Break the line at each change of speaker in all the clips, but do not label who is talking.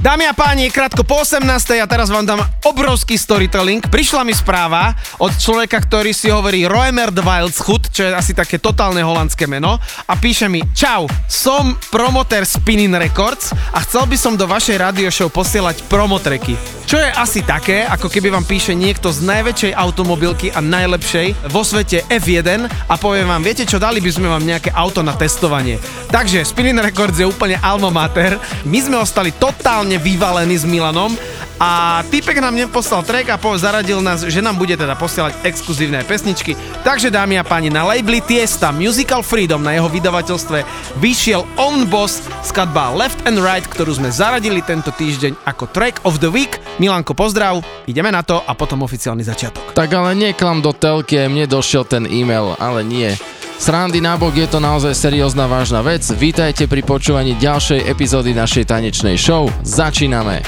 Dámy a páni, krátko po 18. a teraz vám dám obrovský storytelling. Prišla mi správa od človeka, ktorý si hovorí Roemer de Wildschut, čo je asi také totálne holandské meno a píše mi Čau, som promoter Spinning Records a chcel by som do vašej radio show posielať promotreky. Čo je asi také, ako keby vám píše niekto z najväčšej automobilky a najlepšej vo svete F1 a povie vám, viete čo, dali by sme vám nejaké auto na testovanie. Takže Spinning Records je úplne alma mater. My sme ostali totálne vyvalený s Milanom a typek nám neposlal track a po, zaradil nás, že nám bude teda posielať exkluzívne pesničky. Takže dámy a páni, na labeli Tiesta Musical Freedom na jeho vydavateľstve vyšiel On Boss skladba Left and Right, ktorú sme zaradili tento týždeň ako track of the week. Milanko, pozdrav, ideme na to a potom oficiálny začiatok.
Tak ale neklam do telky, mne došiel ten e-mail, ale nie. Srandy nábok je to naozaj seriózna vážna vec. Vítajte pri počúvaní ďalšej epizódy našej tanečnej show. Začíname!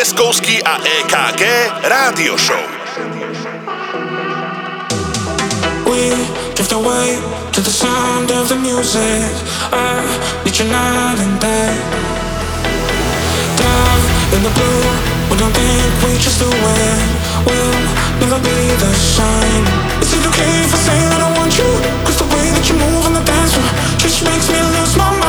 Pieskovský a EKG Rádio Show. We drift away to the sound of the music. I need you night and day. Down in the blue, we don't think we just do it. We'll never be the same. Is it okay if I say that I want you? Cause the way that you move on the dance floor just makes me lose my mind.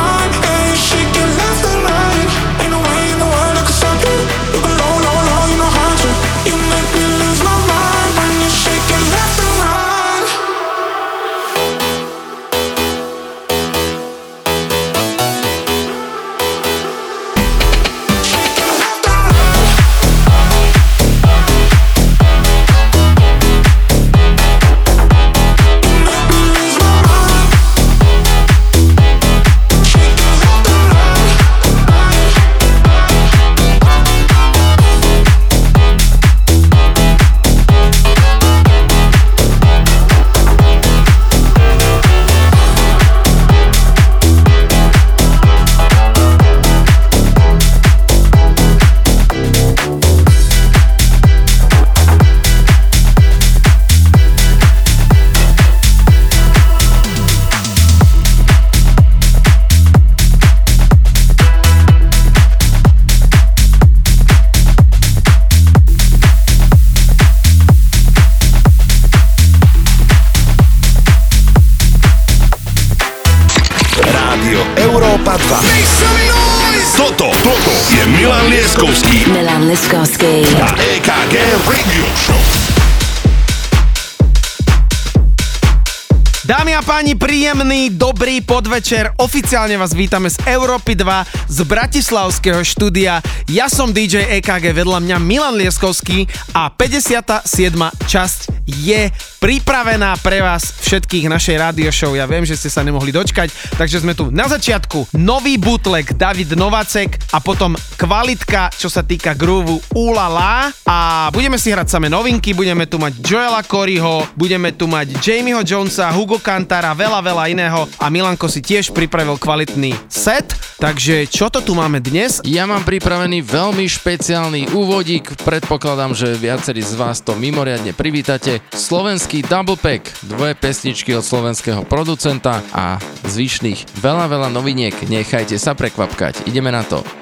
Páni, príjemný, dobrý podvečer. Oficiálne vás vítame z Európy 2, z Bratislavského štúdia. Ja som DJ EKG, vedľa mňa Milan Lieskovský a 57. časť je pripravená pre vás všetkých našej radio show. Ja viem, že ste sa nemohli dočkať, takže sme tu na začiatku. Nový bootleg David Novacek a potom kvalitka, čo sa týka groove Ulala a budeme si hrať same novinky, budeme tu mať Joela Coryho, budeme tu mať Jamieho Jonesa, Hugo Kantara, veľa, veľa iného a Milanko si tiež pripravil kvalitný set, takže čo to tu máme dnes?
Ja mám pripravený veľmi špeciálny úvodík, predpokladám, že viacerí z vás to mimoriadne privítate slovenský double pack, dvoje pesničky od slovenského producenta a zvyšných veľa, veľa noviniek. Nechajte sa prekvapkať. Ideme na to.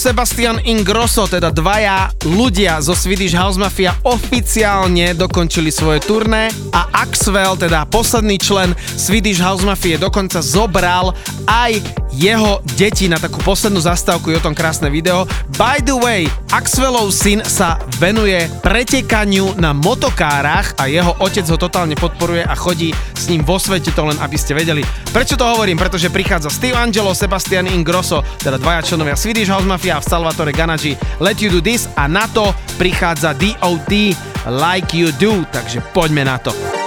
Sebastian Ingrosso, teda dvaja ľudia zo Swedish House Mafia oficiálne dokončili svoje turné a Axwell, teda posledný člen Swedish House Mafie, dokonca zobral aj jeho deti na takú poslednú zastávku, je o tom krásne video. By the way, Axwellov syn sa venuje pretekaniu na motokárach a jeho otec ho totálne podporuje a chodí s ním vo svete, to len aby ste vedeli. Prečo to hovorím? Pretože prichádza Steve Angelo, Sebastian Ingrosso, teda dvaja členovia Swedish House Mafia v Salvatore Ganaji Let You Do This a na to prichádza DOT Like You Do, takže poďme na to.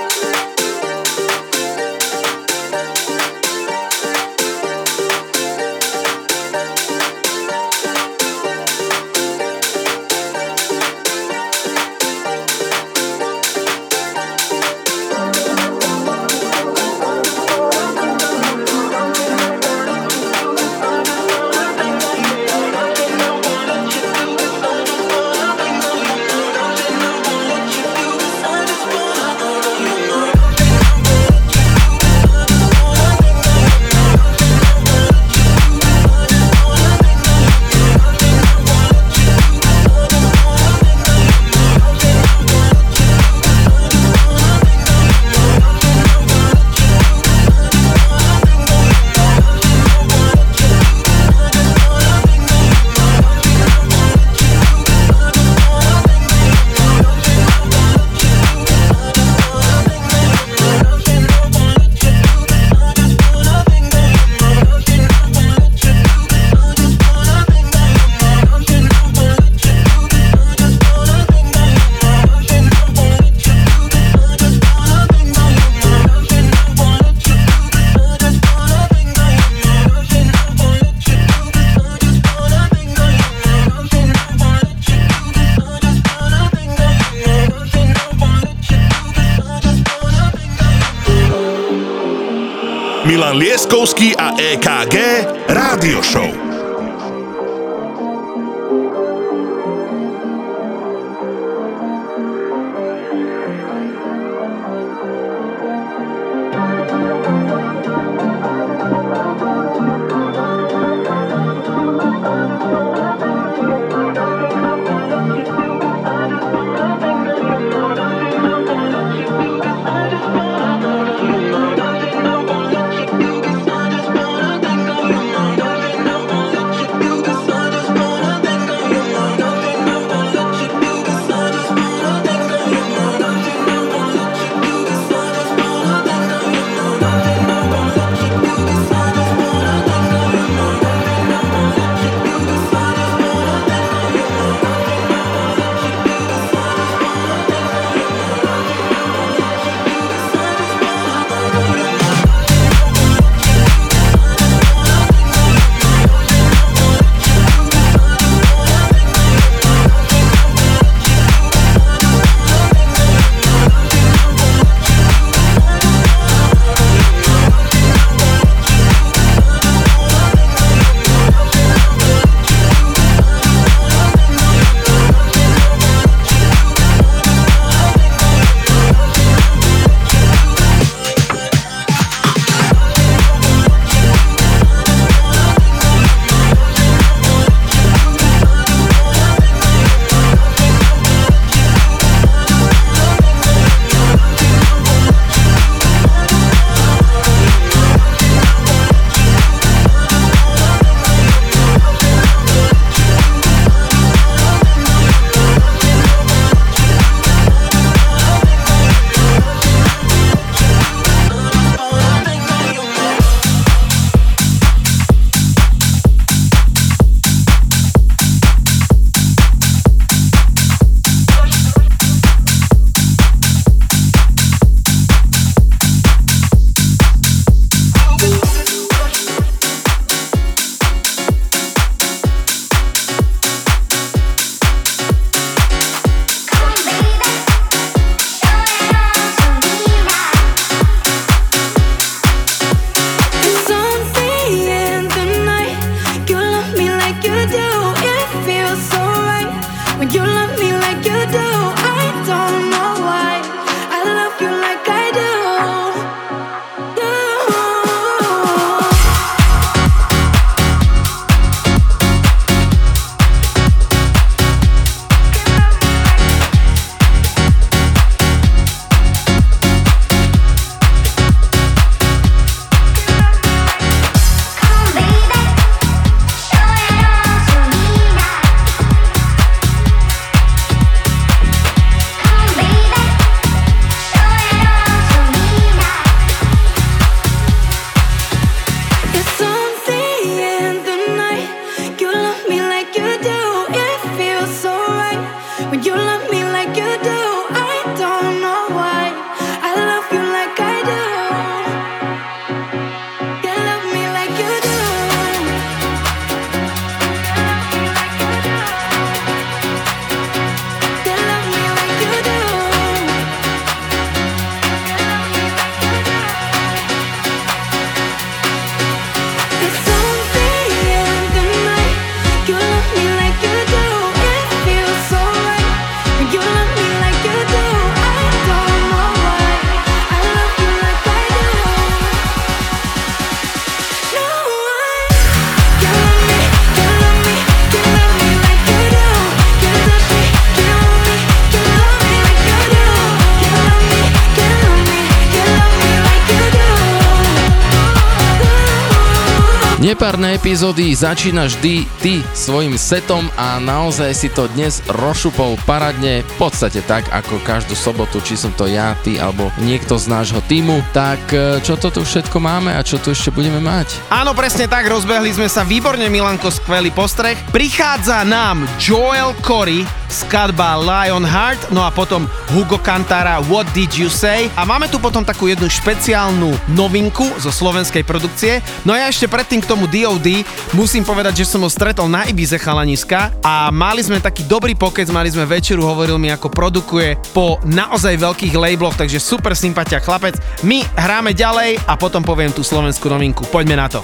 Epizódy začínaš vždy ty svojim setom a naozaj si to dnes rozšupol paradne, v podstate tak ako každú sobotu, či som to ja, ty alebo niekto z nášho týmu. Tak e, čo to tu všetko máme a čo tu ešte budeme mať?
Áno, presne tak, rozbehli sme sa výborne, Milanko, skvelý postreh. Prichádza nám Joel Corey, skladba Lionheart, no a potom Hugo Cantara What Did You Say? A máme tu potom takú jednu špeciálnu novinku zo slovenskej produkcie. No a ja ešte predtým k tomu DOD musím povedať, že som ho stretol na Ibize chalaniska a mali sme taký dobrý pokec, mali sme večeru, hovoril mi ako produkuje po naozaj veľkých labloch, takže super sympatia chlapec. My hráme ďalej a potom poviem tú slovenskú novinku. Poďme na to.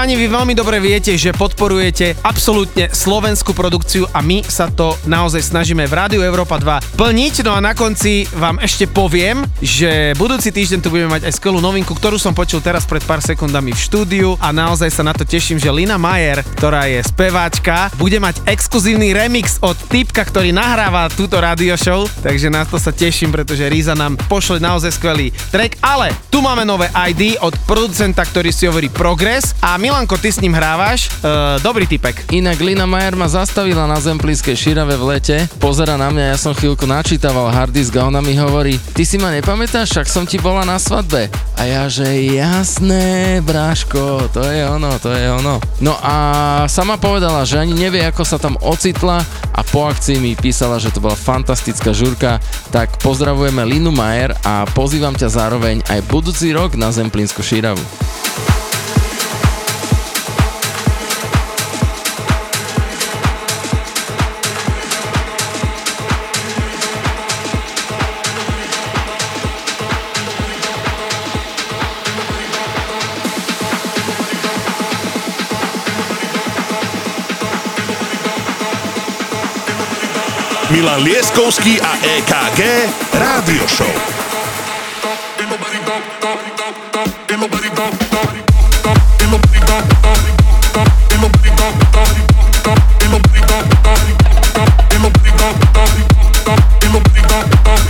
Páni, vy veľmi dobre viete, že podporujete absolútne slovenskú produkciu a my sa to naozaj snažíme v Rádiu Európa 2 plniť. No a na konci vám ešte poviem, že budúci týždeň tu budeme mať aj skvelú novinku, ktorú som počul teraz pred pár sekundami v štúdiu a naozaj sa na to teším, že Lina Majer, ktorá je speváčka, bude mať exkluzívny remix od typka, ktorý nahráva túto radio show, takže na to sa teším, pretože Riza nám pošle naozaj skvelý track, ale tu máme nové ID od producenta, ktorý si hovorí Progress a Milanko, ty s ním hrávaš, uh, dobrý typek.
Inak Lina Majer ma zastavila na Zemplínskej šírave v lete, pozera na mňa, ja som chvíľku načítaval harddisk a ona mi hovorí, ty si ma nepamätáš, však som ti bola na svadbe. A ja, že jasné, bráško, to je ono, to je ono. No a sama povedala, že ani nevie, ako sa tam ocitla a po akcii mi písala, že to bola fantastická žurka, tak pozdravujeme Linu Majer a pozývam ťa zároveň aj budúci rok na Zemplínsku šíravu.
Milan Lieskovský a EKG Rádio Show.
Now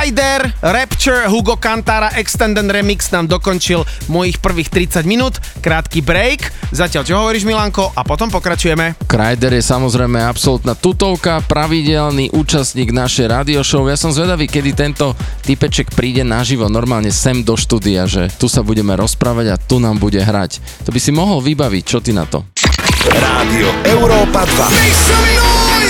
DJ Kryder, Rapture, Hugo Cantara, Extended Remix nám dokončil mojich prvých 30 minút. Krátky break. Zatiaľ čo hovoríš Milanko a potom pokračujeme.
Kryder je samozrejme absolútna tutovka, pravidelný účastník našej radio show. Ja som zvedavý, kedy tento typeček príde naživo normálne sem do štúdia, že tu sa budeme rozprávať a tu nám bude hrať. To by si mohol vybaviť, čo ty na to?
Rádio Európa 2.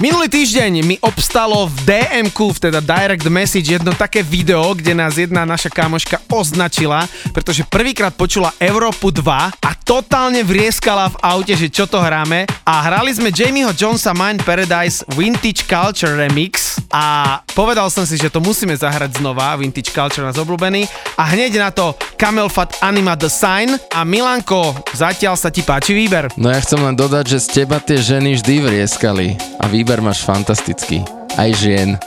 Minulý týždeň mi obstalo v dm teda Direct Message, jedno také video, kde nás jedna naša kamoška označila, pretože prvýkrát počula Európu 2 a totálne vrieskala v aute, že čo to hráme. A hrali sme Jamieho Jonesa Mind Paradise Vintage Culture Remix. A povedal som si, že to musíme zahrať znova, Vintage Culture nás obľúbený. A hneď na to Camel Fat Anima The Sign. A Milanko, zatiaľ sa ti páči výber.
No ja chcem len dodať, že z teba tie ženy vždy vrieskali. A výber máš fantastický. Aj žien.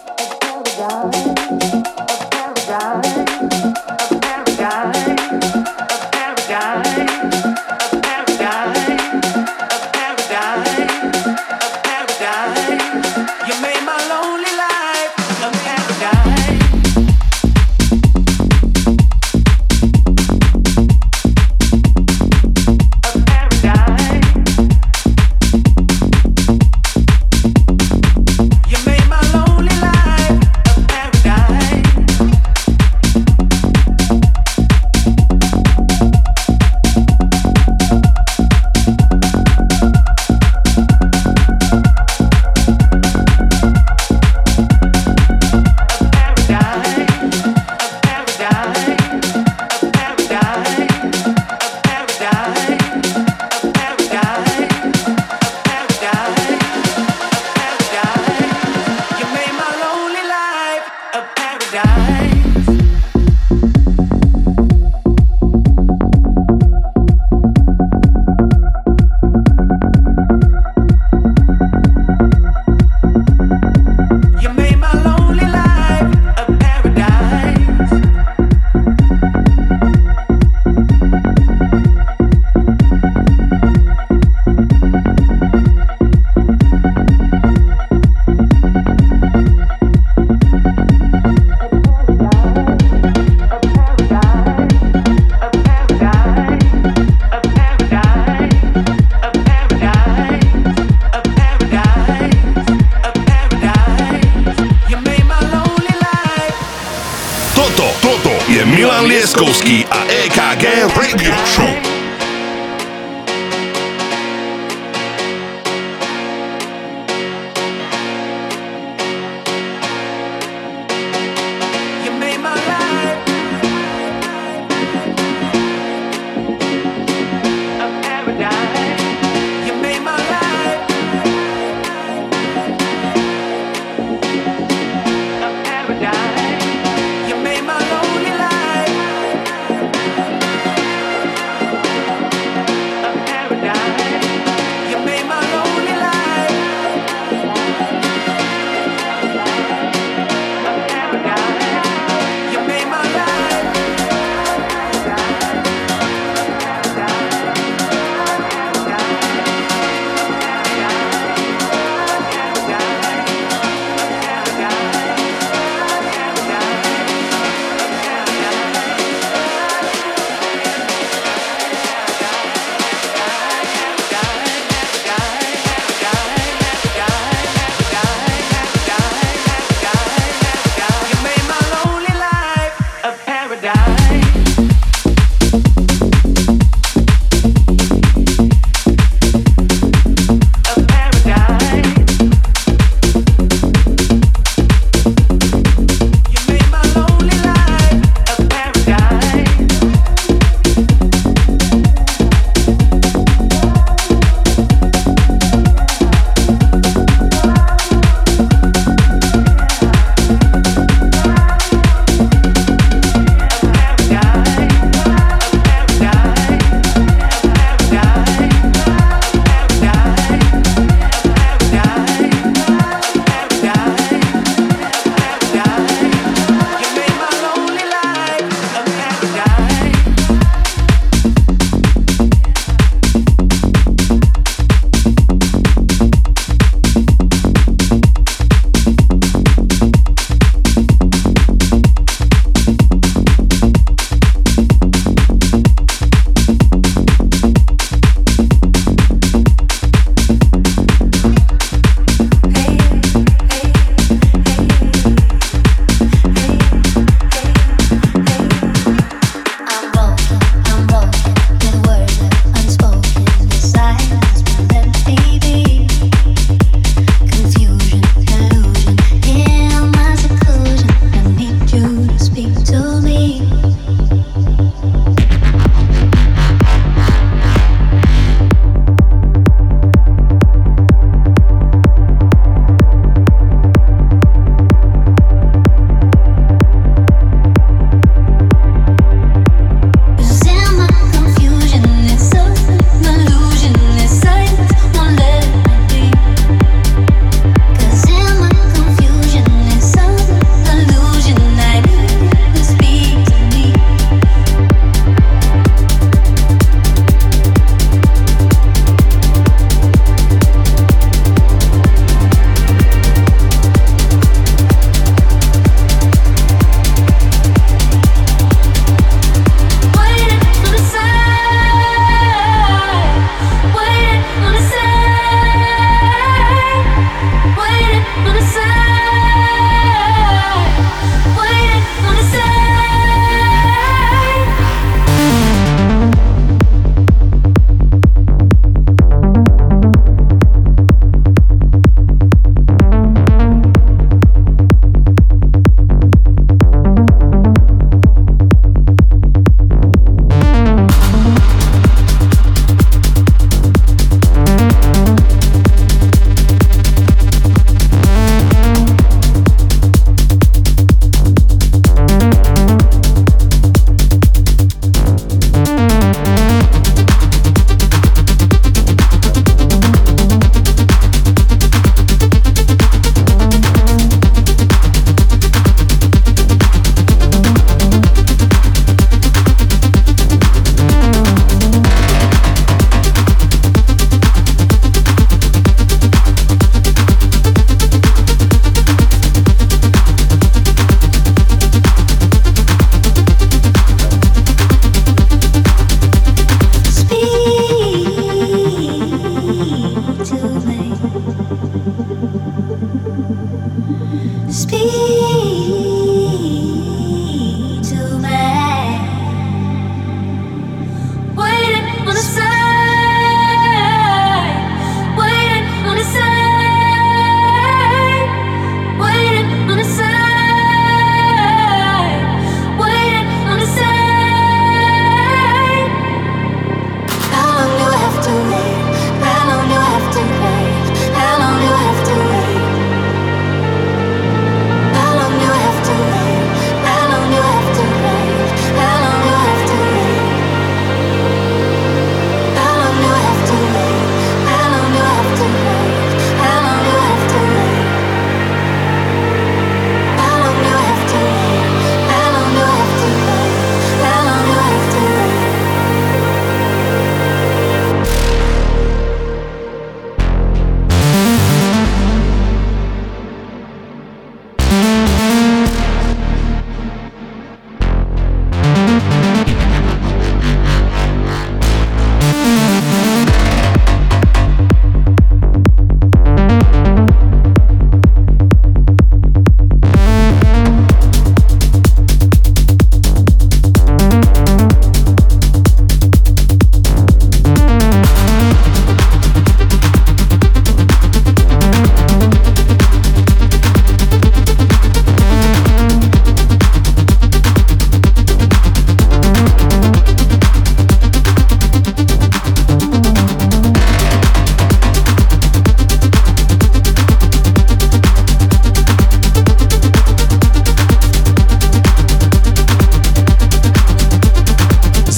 You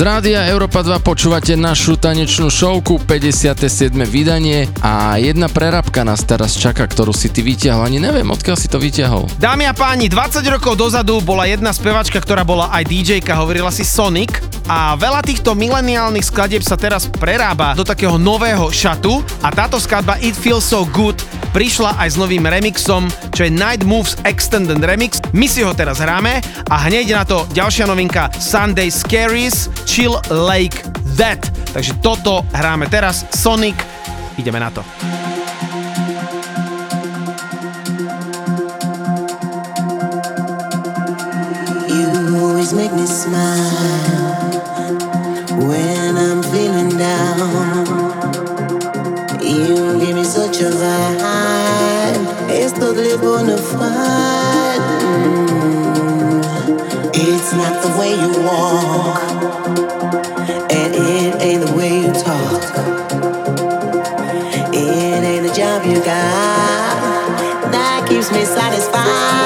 rádia Európa 2 počúvate našu tanečnú šovku 57. vydanie a jedna prerabka nás teraz čaká, ktorú si ty vyťahol. Ani neviem, odkiaľ si to vyťahol.
Dámy a páni, 20 rokov dozadu bola jedna spevačka, ktorá bola aj DJ-ka, hovorila si Sonic a veľa týchto mileniálnych skladieb sa teraz prerába do takého nového šatu a táto skladba It Feels So Good prišla aj s novým remixom, čo je Night Moves Extended Remix. My si ho teraz hráme a hneď na to ďalšia novinka Sunday Scaries Chill Lake That. Takže toto hráme teraz. Sonic, ideme na to.
Make me smile when I'm feeling down. You give me such a vibe, it's totally bona. Mm. It's not the way you walk, me satisfied.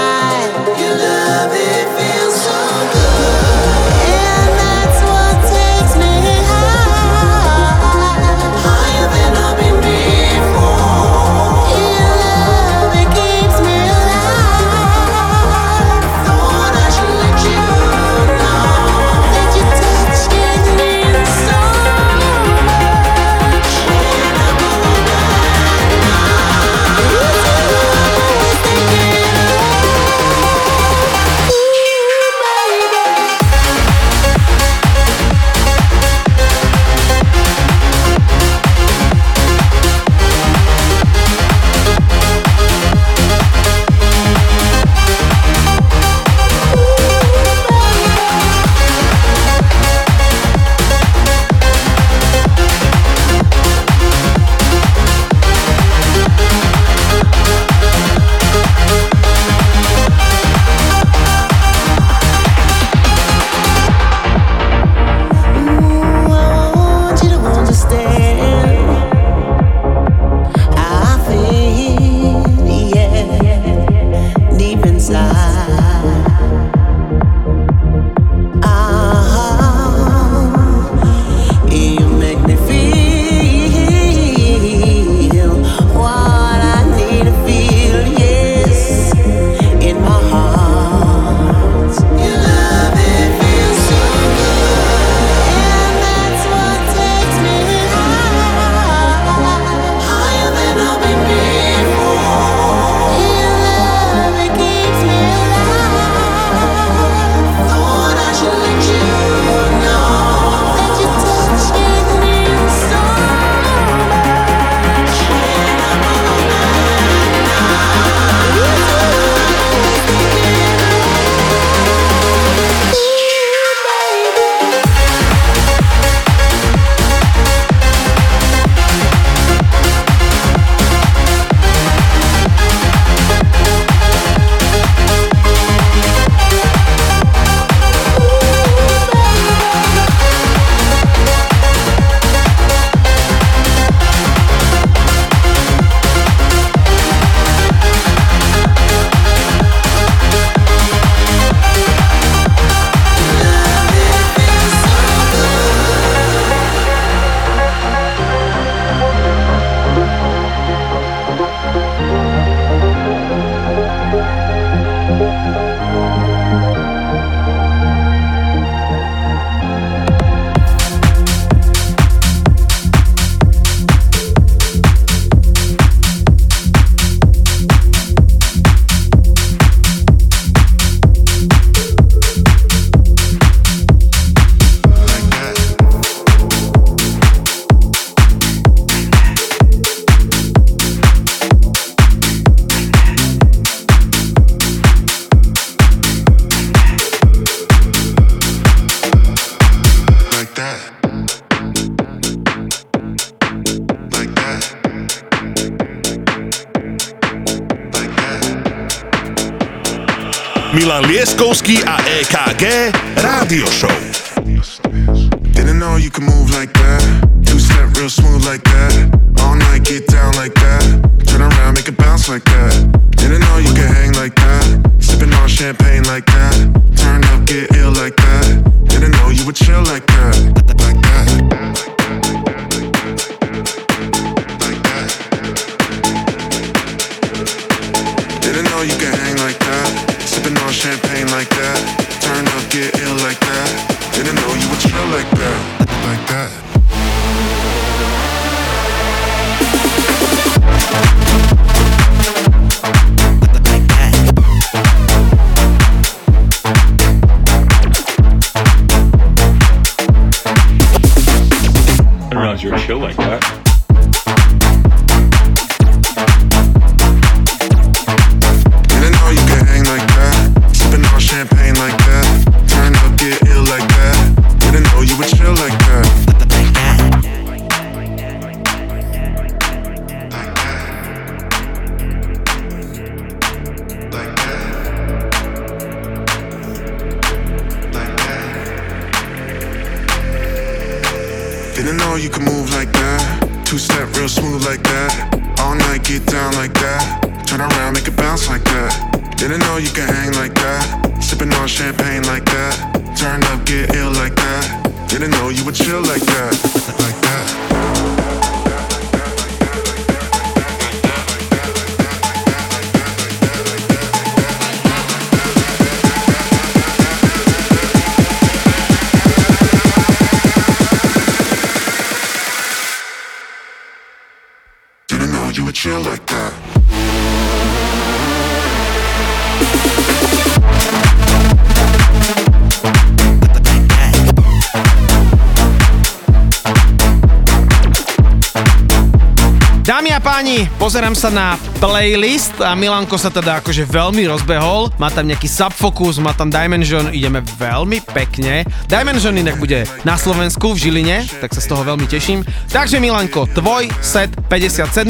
Pozerám sa na playlist a Milanko sa teda akože veľmi rozbehol. Má tam nejaký Subfocus, má tam Dimension, ideme veľmi pekne. Dimension inak bude na Slovensku v Žiline, tak sa z toho veľmi teším. Takže Milanko, tvoj set 57,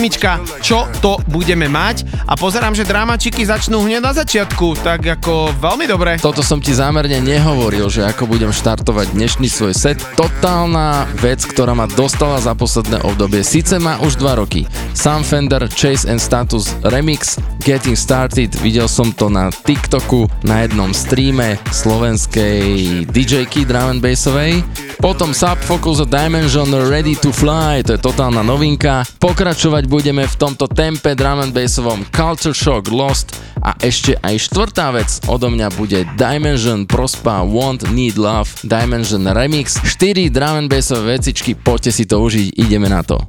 čo to budeme mať? A pozerám, že dramačiky začnú hneď na začiatku, tak ako veľmi dobre.
Toto som ti zámerne nehovoril, že ako budem štartovať dnešný svoj set. Totálna vec, ktorá ma dostala za posledné obdobie. Sice má už 2 roky. Sam Fender, Chase and Status Remix, Getting Started, videl som to na TikToku, na jednom streame slovenskej DJ-ky drum and bassovej. Potom Subfocus a Dimension Ready to Fly, to je totálna novinka. Pokračovať budeme v tomto tempe drum and bassovom Culture Shock Lost a ešte aj štvrtá vec odo mňa bude Dimension Prospa Want Need Love Dimension Remix 4 drum and bassové vecičky, poďte si to užiť, ideme na to.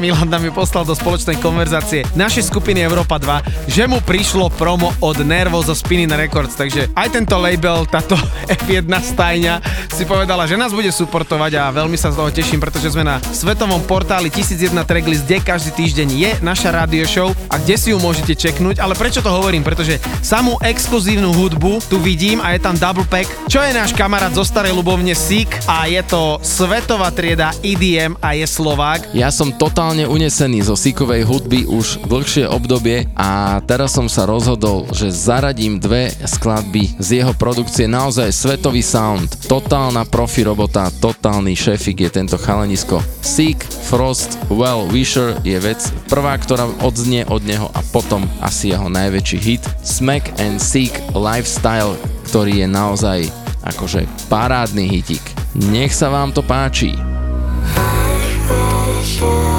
Milan
nám ju poslal do spoločnej konverzácie našej skupiny Európa 2, že mu prišlo promo od Nervo zo Spinning Records, takže aj tento label, táto F1 stajňa si povedala, že nás bude suportovať a veľmi sa z toho teším, pretože sme na svetovom portáli 1001 tracklist, kde každý týždeň je naša radio show a kde si ju môžete čeknúť, ale prečo to hovorím? Pretože samú exkluzívnu hudbu tu vidím a je tam double pack, čo je náš kamarát zo starej ľubovne Sik a je to svetová trieda EDM a je Slovák.
Ja som totálne unesený zo síkovej hudby už dlhšie obdobie a teraz som sa rozhodol, že zaradím dve skladby z jeho produkcie, naozaj svetový sound, totálna profi robota, totálny šefik je tento chalanisko. Seek, Frost, Well Wisher je vec prvá, ktorá odznie od neho a potom asi jeho najväčší hit Smack and Seek Lifestyle, ktorý je naozaj akože parádny hitik. Nech sa vám to páči.
Hold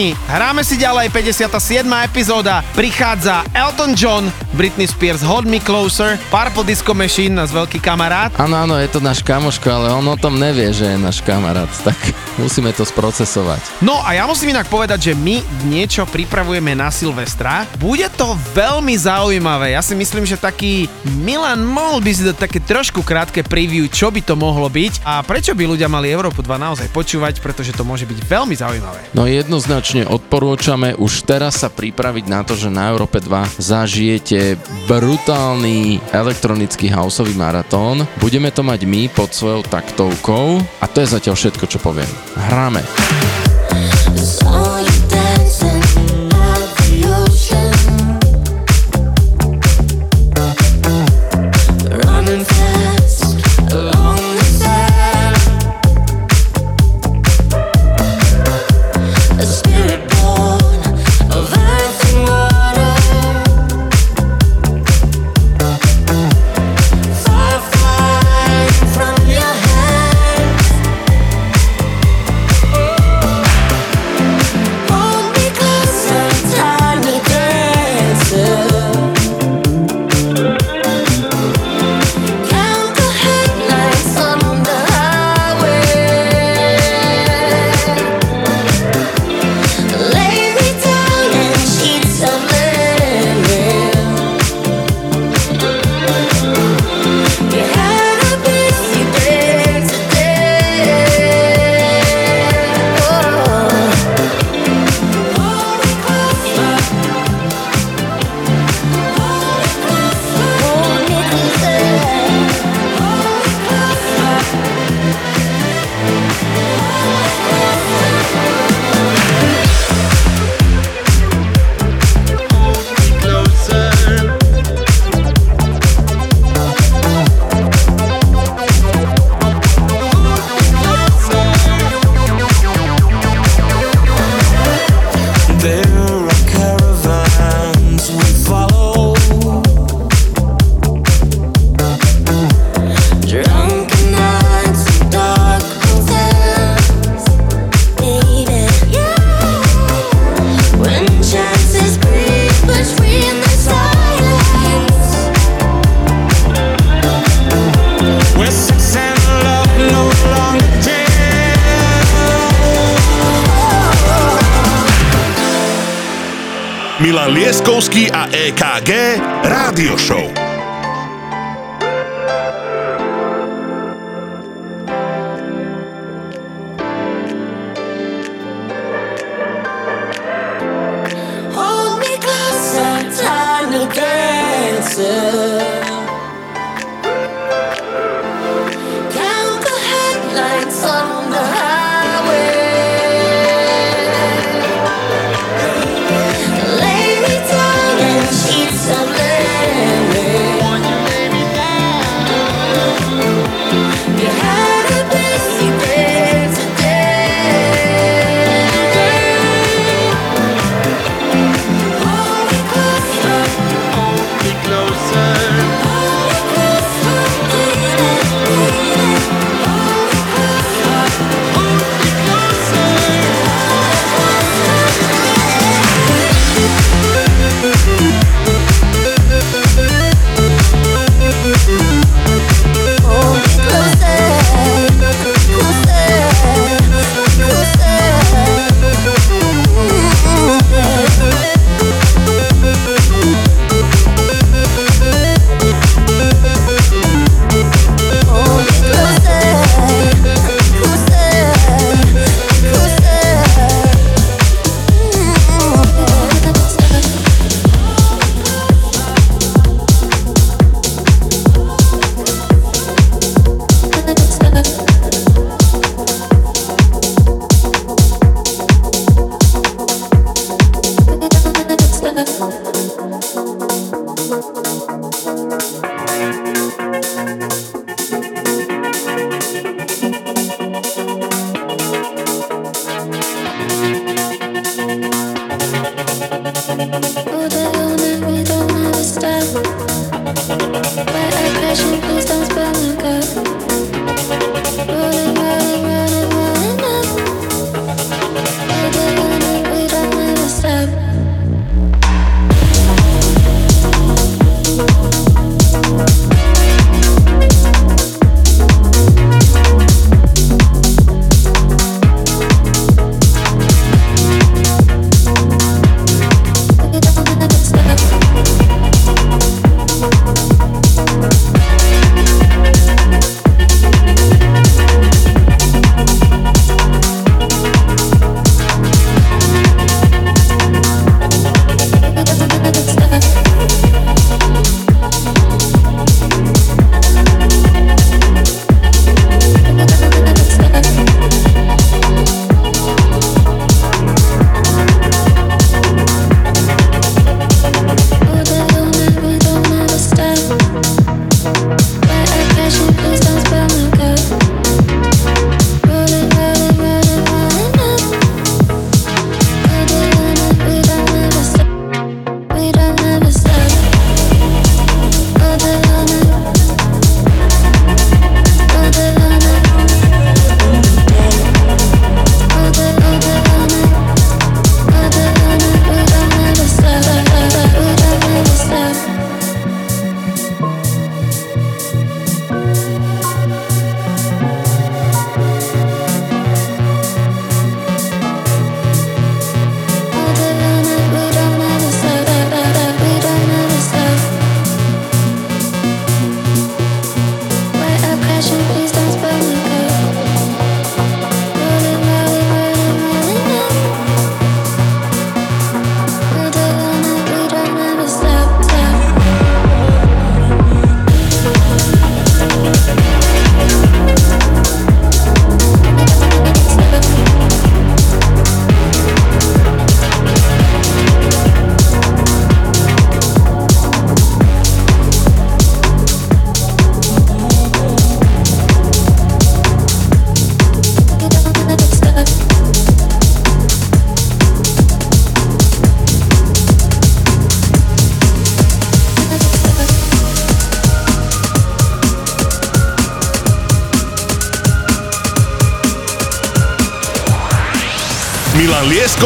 chalani, hráme si ďalej 57. epizóda. Prichádza Elton John, Britney Spears Hold Me Closer, Purple Disco Machine, náš veľký kamarát.
Áno, áno, je to náš kamoško, ale on o tom nevie, že je náš kamarát, tak musíme to sprocesovať.
No a ja musím inak povedať, že my niečo pripravujeme na Silvestra. Bude to veľmi zaujímavé. Ja si myslím, že taký Milan mohol by si dať také trošku krátke preview, čo by to mohlo byť a prečo by ľudia mali Európu 2 naozaj počúvať, pretože to môže byť veľmi zaujímavé.
No jednoznačne jednoznačne odporúčame už teraz sa pripraviť na to, že na Európe 2 zažijete brutálny elektronický houseový maratón. Budeme to mať my pod svojou taktovkou a to je zatiaľ všetko, čo poviem. Hráme!
Sorry.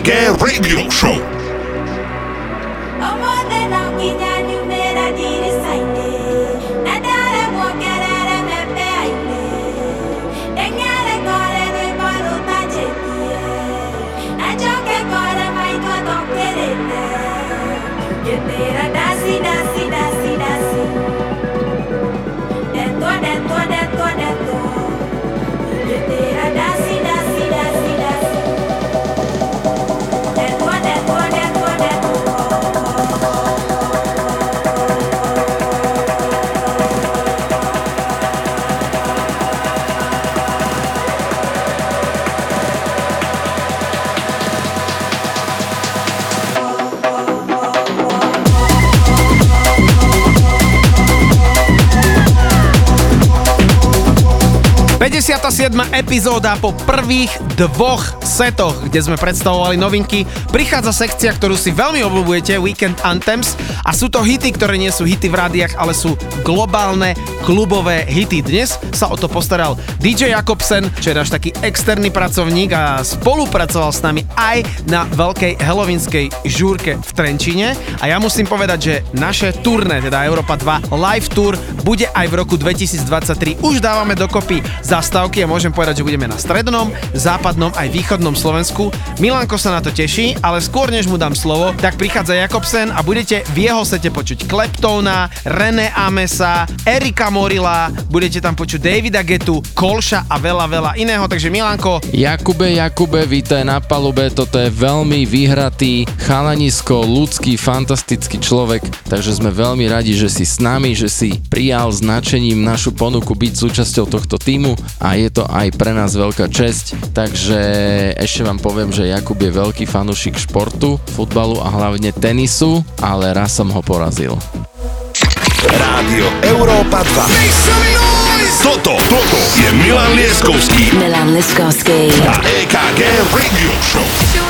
a
EKG
Radio Show.
...57. epizóda po prvých dvoch setoch, kde sme predstavovali novinky. Prichádza sekcia, ktorú si veľmi obľúbujete, Weekend Anthems. A sú to hity, ktoré nie sú hity v rádiách, ale sú globálne klubové hity. Dnes sa o to postaral DJ Jakobsen, čo je náš taký externý pracovník a spolupracoval s nami aj na veľkej helovinskej žúrke v Trenčine. A ja musím povedať, že naše turné, teda Európa 2 live tour, bude aj v roku 2023. Už dávame dokopy zastávky a môžem povedať, že budeme na strednom, západnom aj východnom Slovensku. Milanko sa na to teší, ale skôr než mu dám slovo, tak prichádza Jakobsen a budete v jeho sete počuť Kleptona, René Amesa, Erika Morila, budete tam počuť Davida Getu, Kolša a veľa, veľa iného. Takže Milanko,
Jakube, Jakube, vítaj na palube, toto je veľmi vyhratý chalanisko, ľudský, fantastický človek, takže sme veľmi radi, že si s nami, že si prijal značením našu ponuku byť súčasťou tohto týmu a je to aj pre nás veľká česť, takže ešte vám poviem, že Jakub je veľký fanúšik športu, futbalu a hlavne tenisu, ale raz som ho porazil.
Rádio Európa 2. Toto, toto je Milan Lieskovský
Milan Liskovsky.
a EKG Radio Show.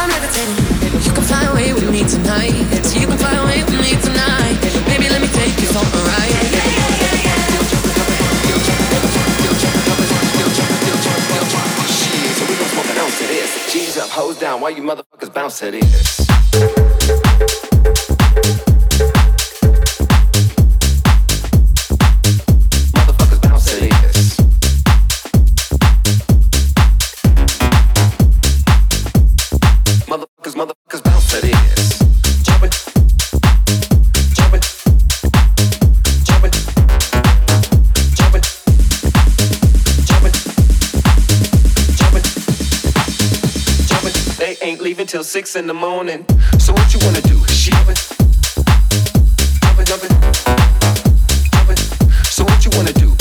You can fly away with me tonight. You can fly away with me tonight. Baby, let me take you for a ride.
Hoes down, why you motherfuckers bounce to this? Till six in the morning. So what you wanna do? Jump it. Jump it, jump it. Jump it. So what you wanna do?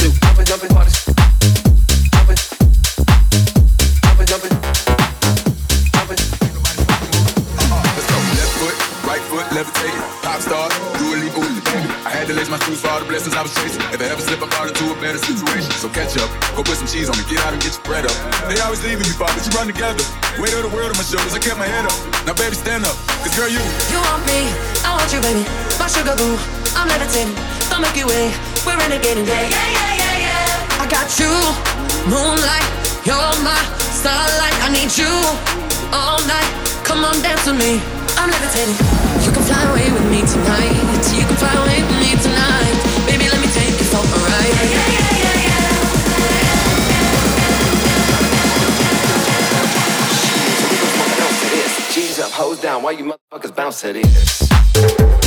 For all the blessings I was chasing. If I ever slip, I fall into a better situation. So catch up, go put some cheese on me, get out and get your bread up. They always leaving you, but you run together. Weight of the world on my shoulders, I kept my head up. Now, baby, stand up, cause girl, you.
You want me, I want you, baby. My sugar boo, I'm levitating. Don't make Milky wait, we're renegading. Yeah, yeah, yeah, yeah, yeah. I got you, moonlight, you're my starlight. I need you all night. Come on, dance with me. I'm levitating.
Up, hoes down, why you motherfuckers bounce to this?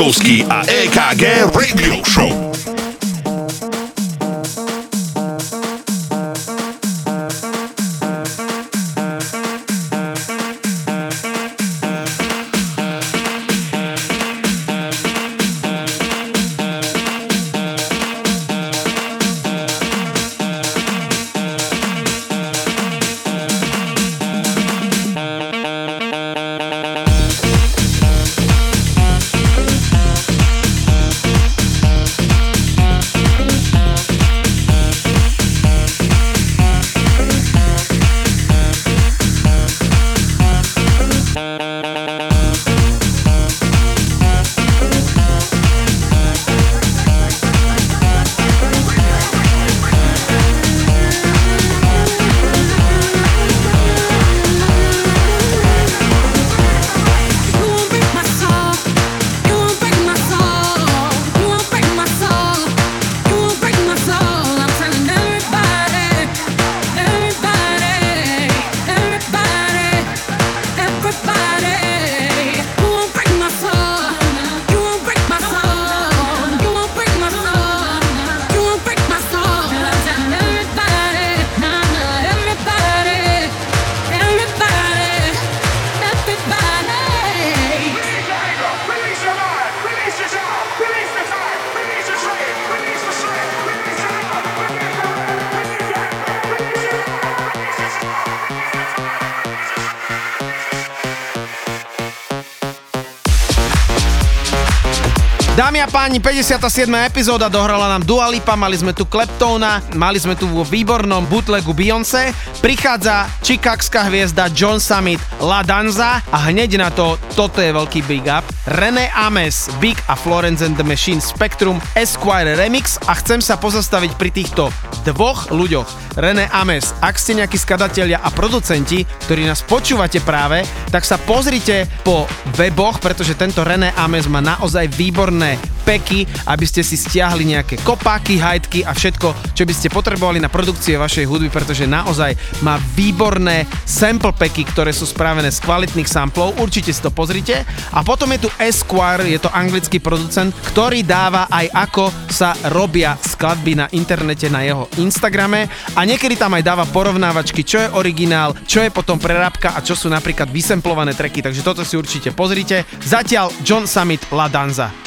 Lieskovský a EKG Radio Show.
Páni, 57. epizóda dohrala nám Dua Lipa, mali sme tu Kleptona, mali sme tu vo výbornom bootlegu Beyoncé, prichádza čikagská hviezda John Summit La Danza a hneď na to, toto je veľký big up, René Ames, Big a Florence and the Machine Spectrum Esquire Remix a chcem sa pozastaviť pri týchto dvoch ľuďoch. René Ames, ak ste nejakí skladatelia a producenti, ktorí nás počúvate práve, tak sa pozrite po weboch, pretože tento René Ames má naozaj výborné peky, aby ste si stiahli nejaké kopáky, hajtky a všetko, čo by ste potrebovali na produkcie vašej hudby, pretože naozaj má výborné sample peky, ktoré sú spravené z kvalitných samplov, určite si to pozrite. A potom je tu Esquire, je to anglický producent, ktorý dáva aj ako sa robia skladby na internete na jeho Instagrame a niekedy tam aj dáva porovnávačky, čo je originál, čo je potom prerábka a čo sú napríklad vysemplované treky, takže toto si určite pozrite. Zatiaľ John Summit La Danza.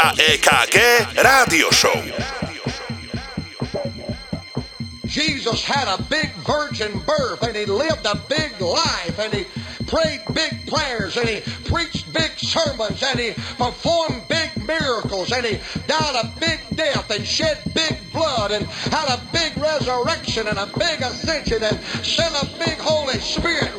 A
EKG Rádio Show.
Jesus had a big virgin birth and he lived a big life and he prayed big prayers and he preached big sermons and he performed big miracles and he died a big death and shed big blood and had a big resurrection and a big ascension and sent a big Holy Spirit,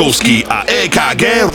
Rakovský a EKG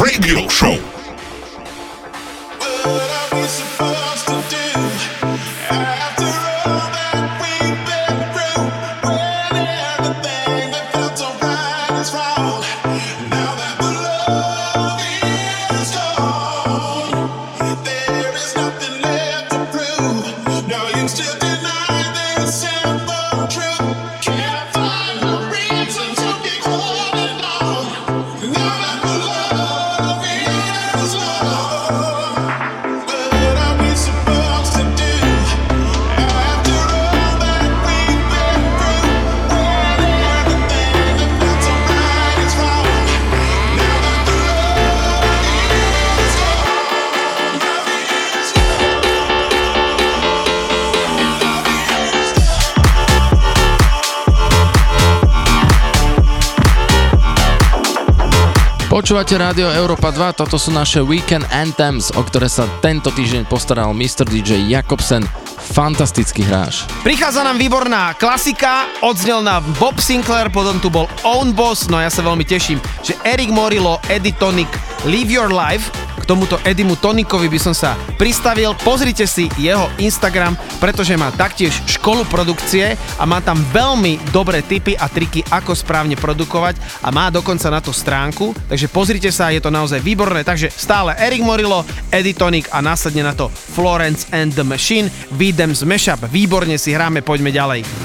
Počúvate rádio Európa 2, toto sú naše Weekend Anthems, o ktoré sa tento týždeň postaral Mr. DJ Jakobsen, fantastický hráč.
Prichádza nám výborná klasika, odznel nám Bob Sinclair, potom tu bol Own Boss, no ja sa veľmi teším, že Eric Morilo, Eddie Tonic, Live Your Life, k tomuto Edimu Tonikovi by som sa pristavil, pozrite si jeho Instagram, pretože má taktiež školu produkcie a má tam veľmi dobré tipy a triky, ako správne produkovať a má dokonca na to stránku, takže pozrite sa, je to naozaj výborné. Takže stále Erik Morillo, Editonic a následne na to Florence and the Machine, Videm's Mashup. Výborne si hráme, poďme ďalej.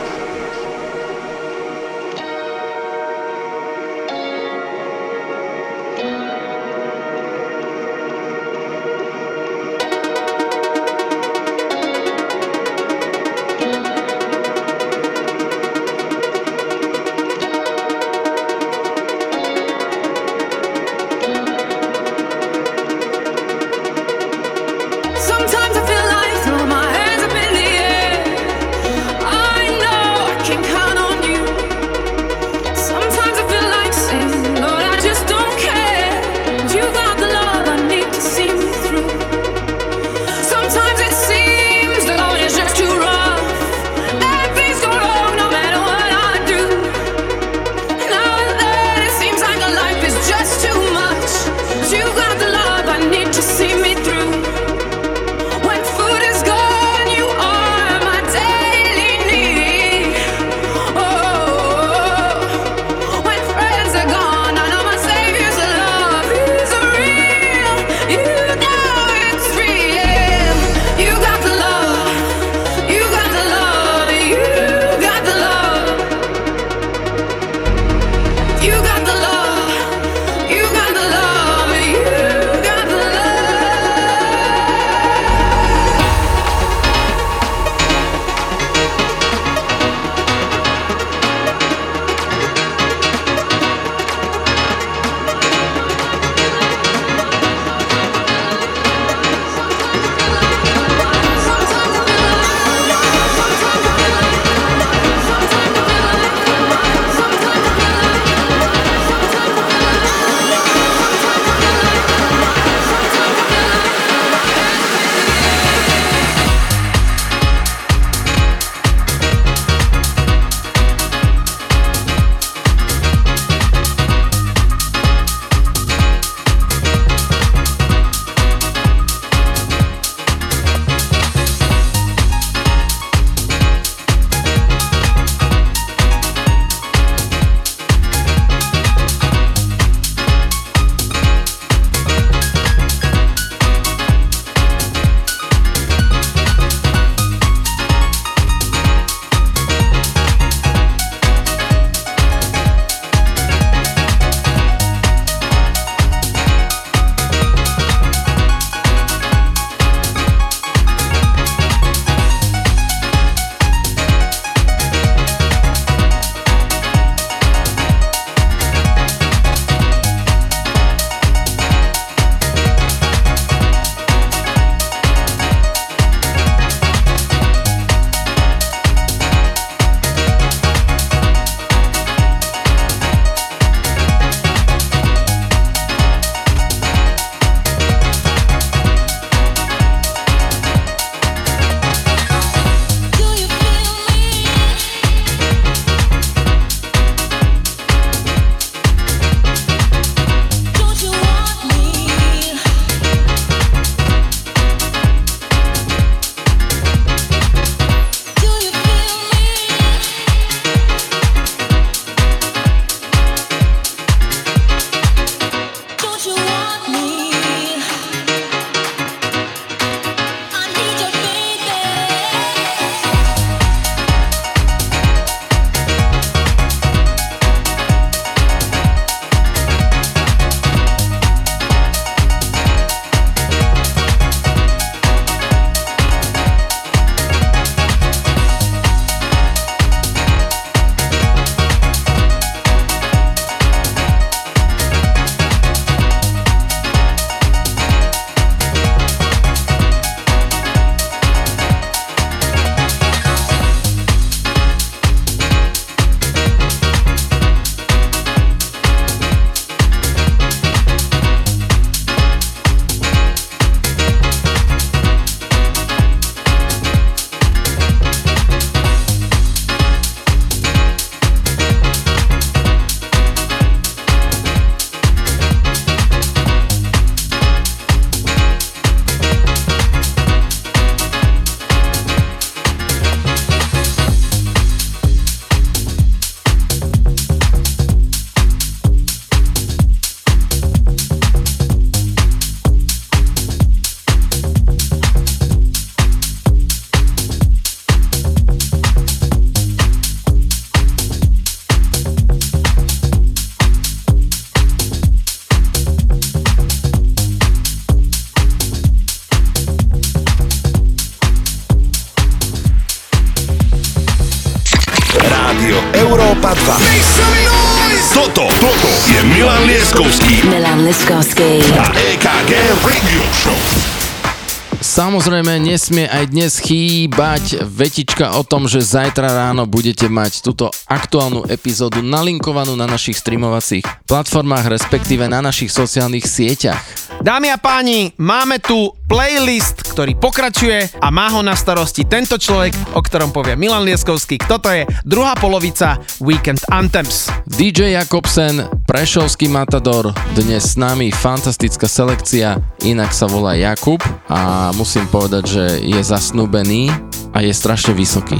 samozrejme nesmie aj dnes chýbať vetička o tom, že zajtra ráno budete mať túto aktuálnu epizódu nalinkovanú na našich streamovacích platformách, respektíve na našich sociálnych sieťach.
Dámy a páni, máme tu playlist, ktorý pokračuje a má ho na starosti tento človek, o ktorom povie Milan Lieskovský. Kto to je? Druhá polovica Weekend Anthems.
DJ Jakobsen, Prešovský Matador, dnes s nami fantastická selekcia, inak sa volá Jakub a musím povedať, že je zasnúbený a je strašne vysoký.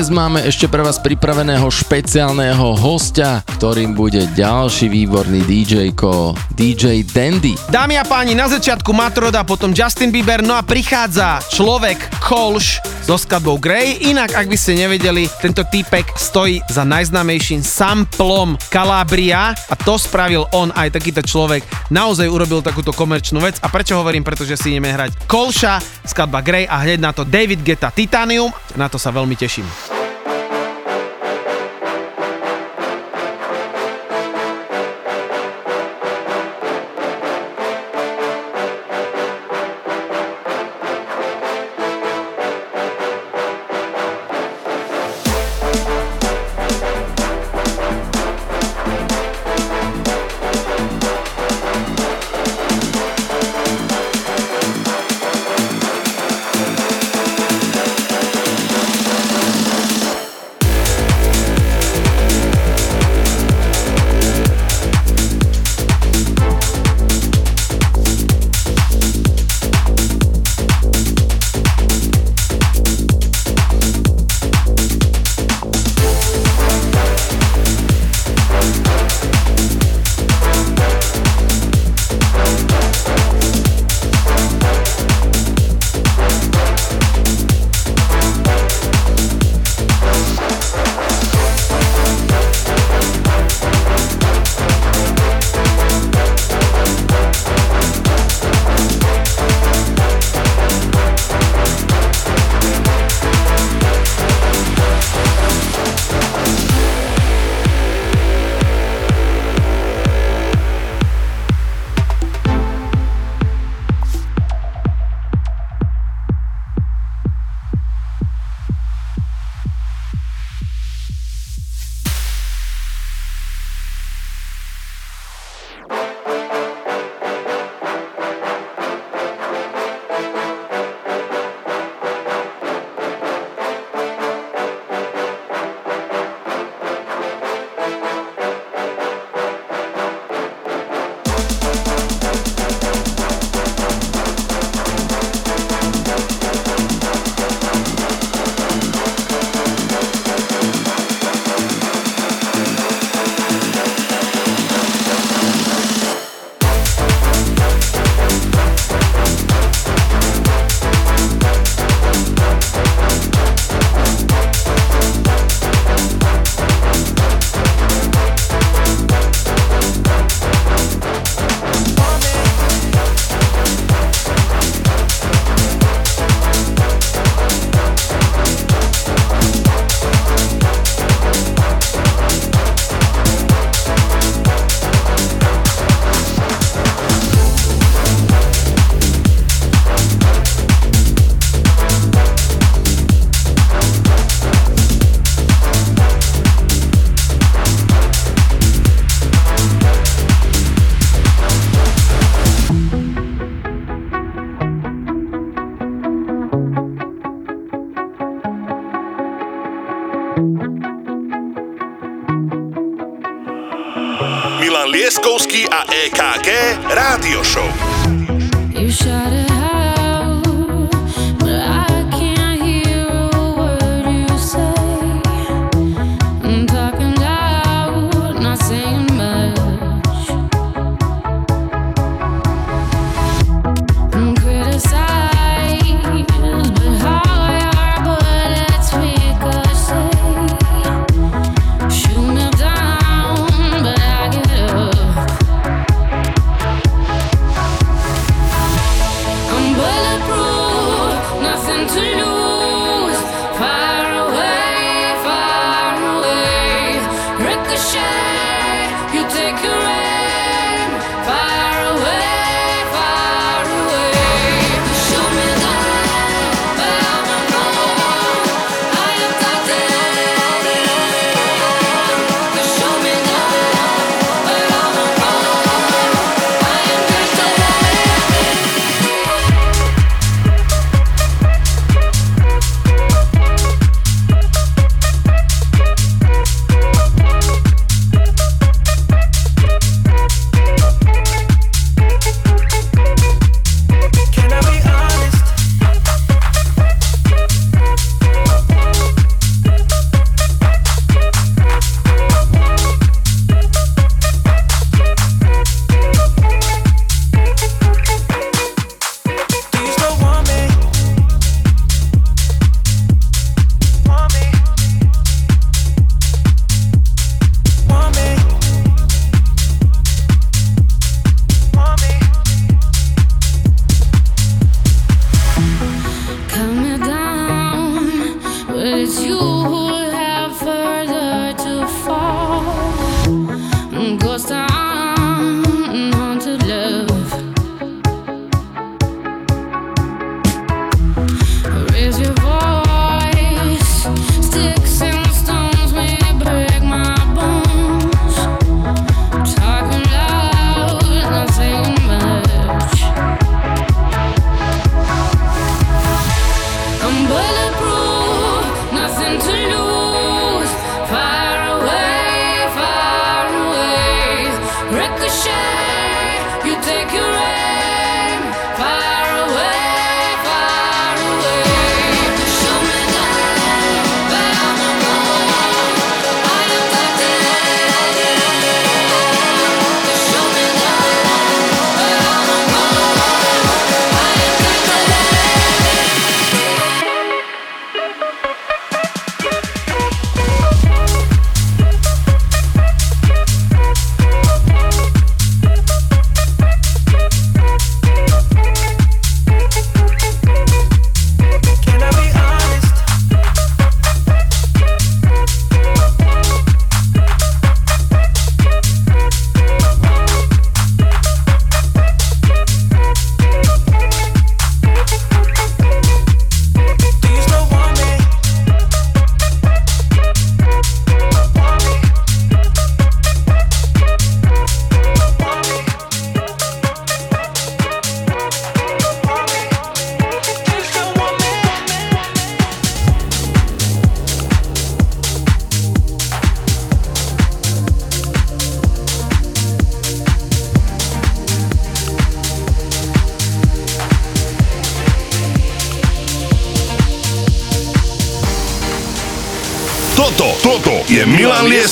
Dnes máme ešte pre vás pripraveného špeciálneho hostia, ktorým bude ďalší výborný DJ-ko, DJ Dandy.
Dámy a páni, na začiatku Matroda, potom Justin Bieber, no a prichádza človek Kolš so skladbou Grey. Inak, ak by ste nevedeli, tento týpek stojí za najznámejším samplom Calabria a to spravil on, aj takýto človek naozaj urobil takúto komerčnú vec. A prečo hovorím? Pretože si ideme hrať Kolša, skladba Grey a hneď na to David Geta Titanium. Na to sa veľmi teším.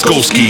Milan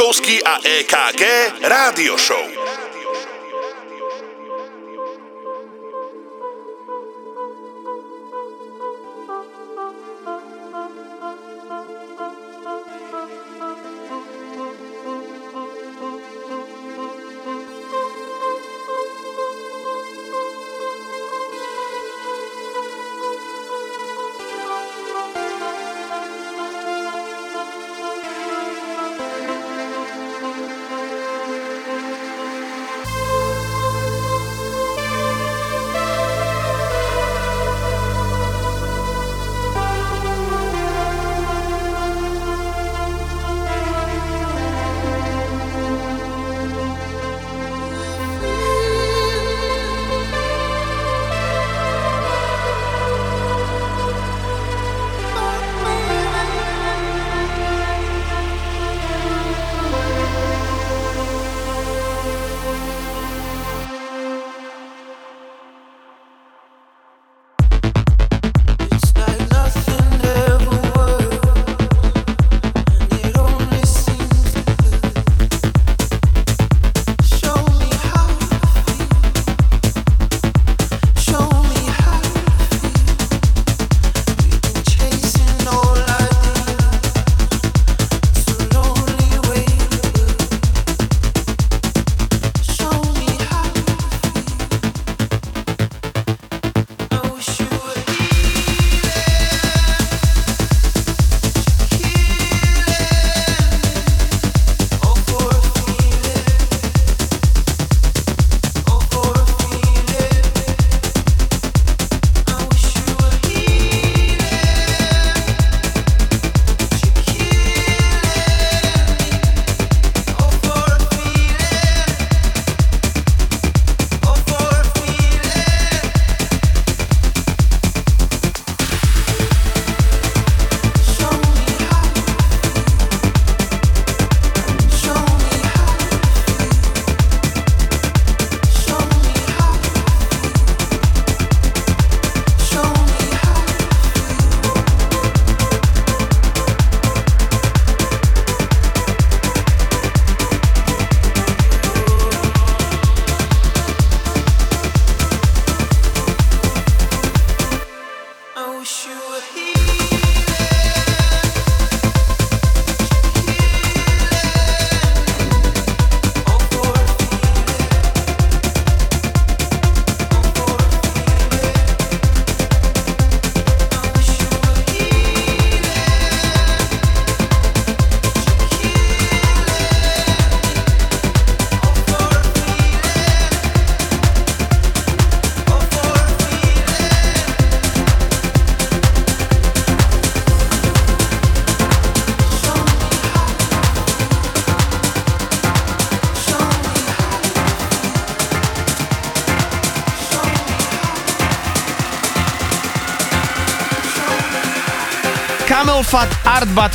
Milan Lieskovský a EKG Rádio Show.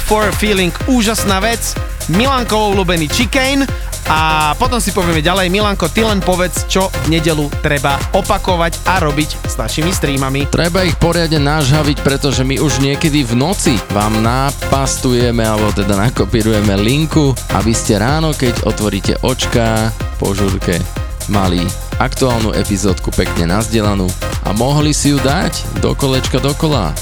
For Feeling, úžasná vec. Milanko obľúbený Chicane a potom si povieme ďalej, Milanko, ty len povedz, čo v nedelu treba opakovať a robiť s našimi streamami.
Treba ich poriadne nažhaviť, pretože my už niekedy v noci vám napastujeme, alebo teda nakopírujeme linku, aby ste ráno, keď otvoríte očka po žurke, mali aktuálnu epizódku pekne nazdelanú a mohli si ju dať do kolečka dokola.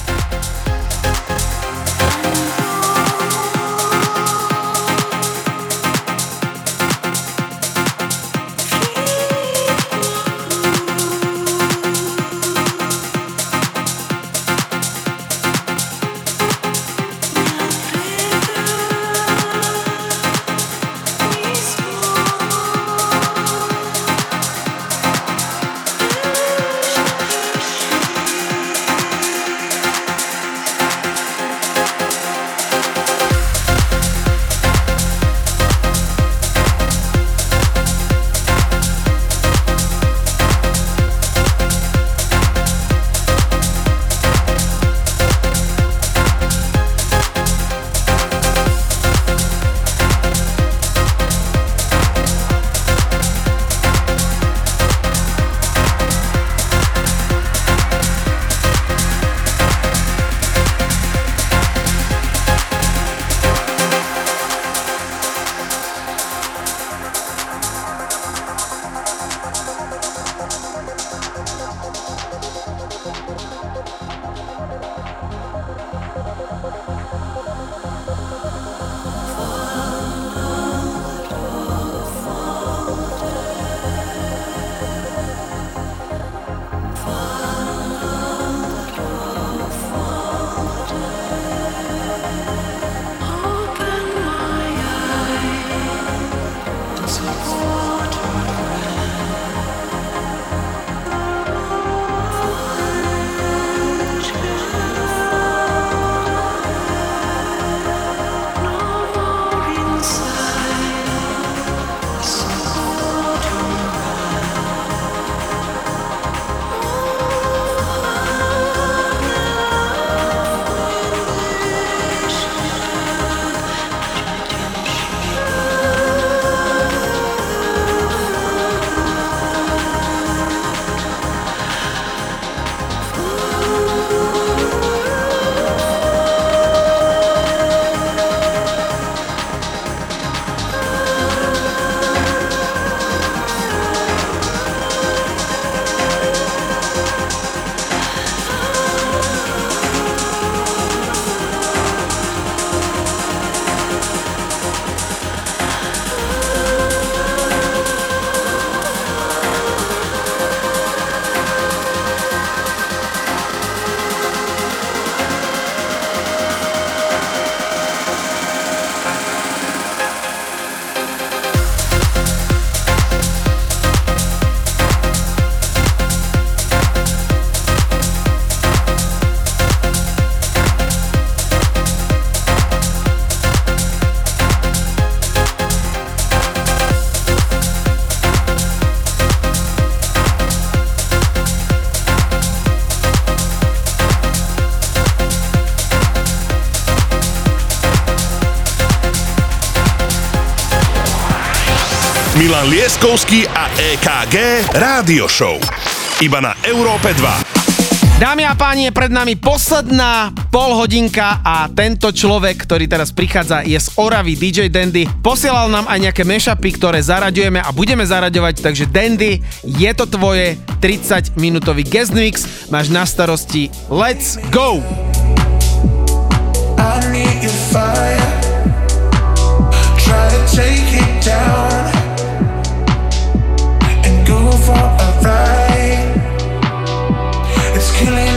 Milan Lieskovský a EKG Rádio Show. Iba na Európe 2.
Dámy a páni, je pred nami posledná polhodinka a tento človek, ktorý teraz prichádza, je z Oravy DJ Dandy. Posielal nám aj nejaké mešapy, ktoré zaraďujeme a budeme zaraďovať, takže Dandy, je to tvoje 30-minútový guest mix. Máš na starosti Let's Go!
I need your fire. Try to take it down. It's killing.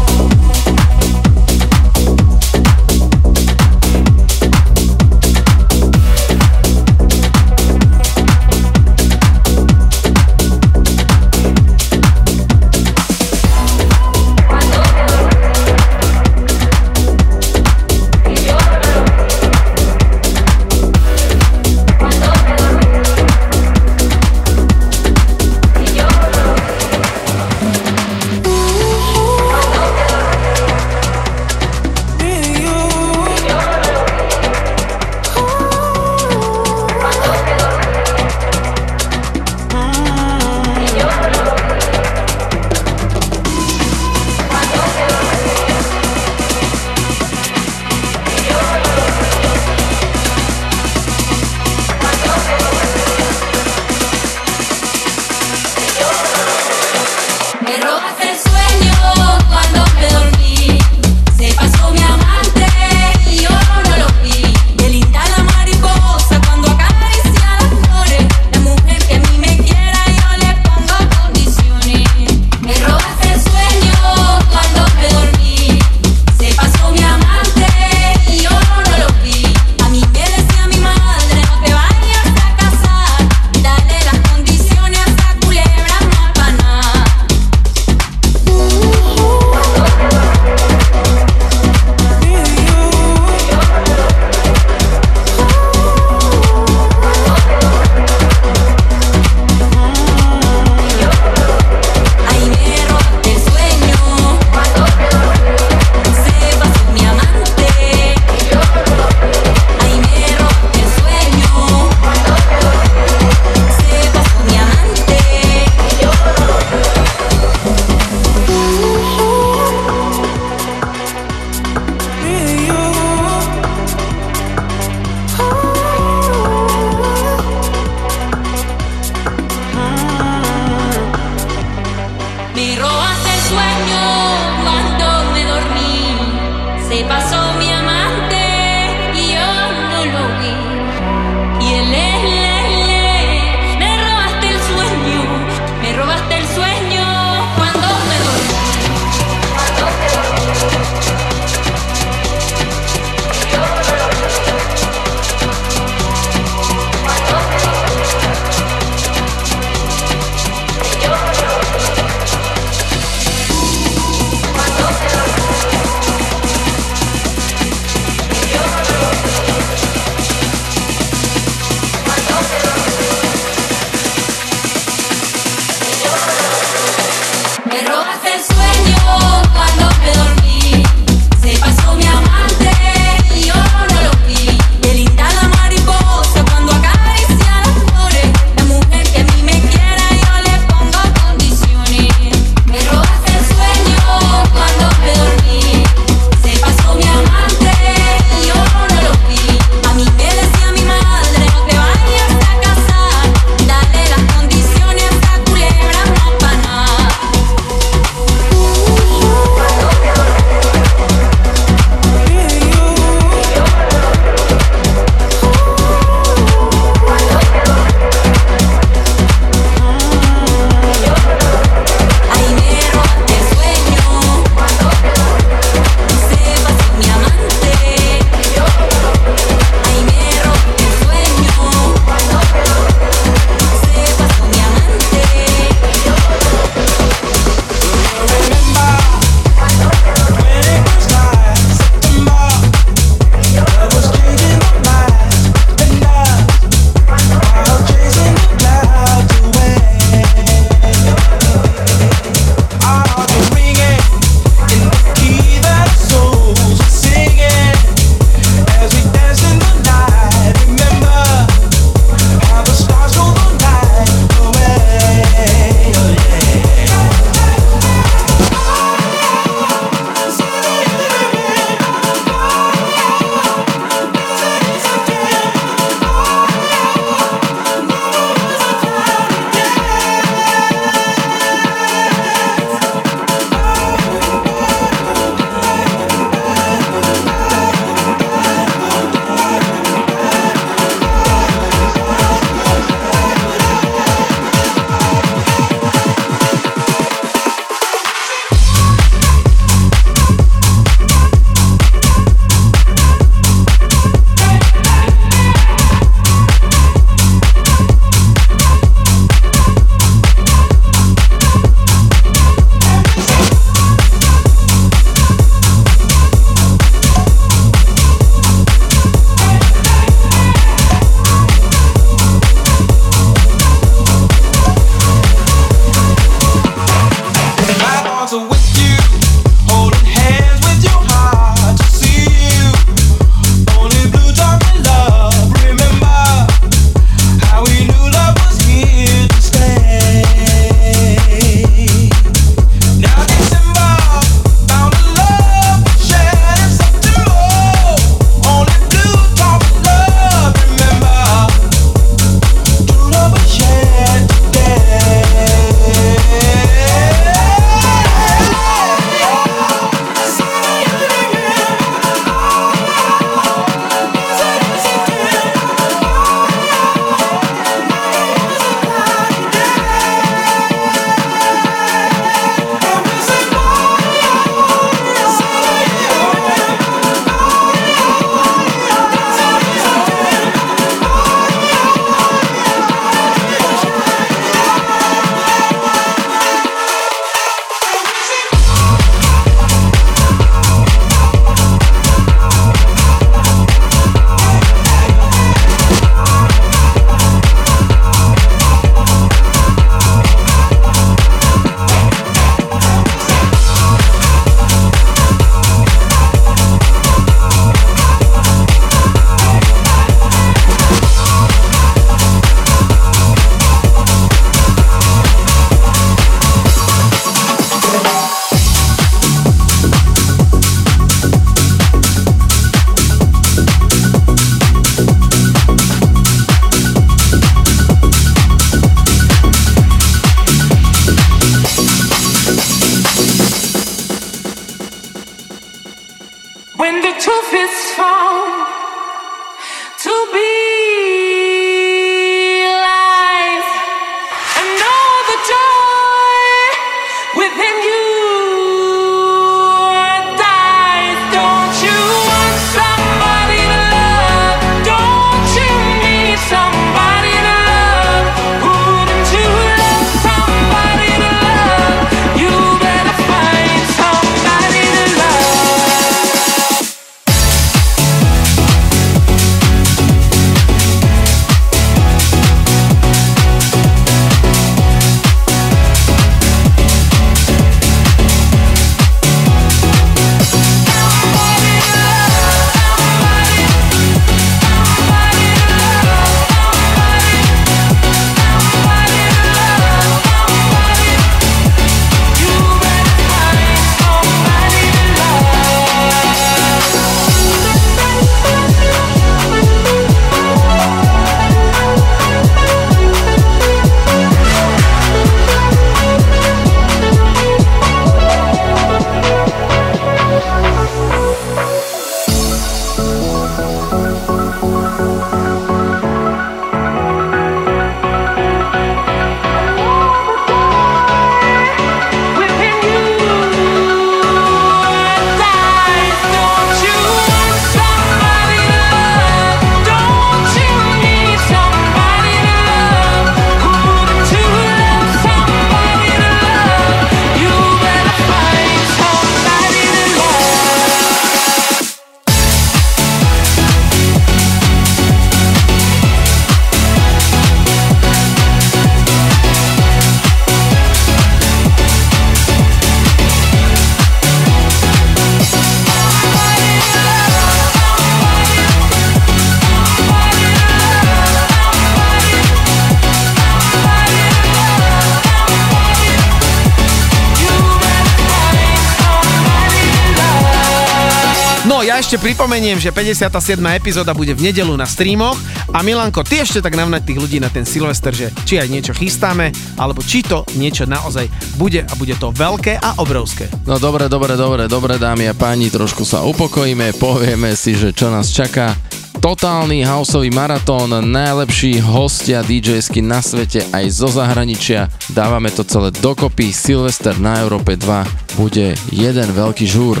Ešte pripomeniem, že 57. epizóda bude v nedelu na streamoch a Milanko, ty ešte tak navnať tých ľudí na ten Silvester, že či aj niečo chystáme, alebo či to niečo naozaj bude a bude to veľké a obrovské.
No dobre, dobre, dobre, dobre dámy a páni, trošku sa upokojíme, povieme si, že čo nás čaká. Totálny houseový maratón, najlepší hostia DJsky na svete aj zo zahraničia. Dávame to celé dokopy, Silvester na Európe 2 bude jeden veľký žúr.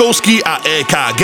Lieskovský a EKG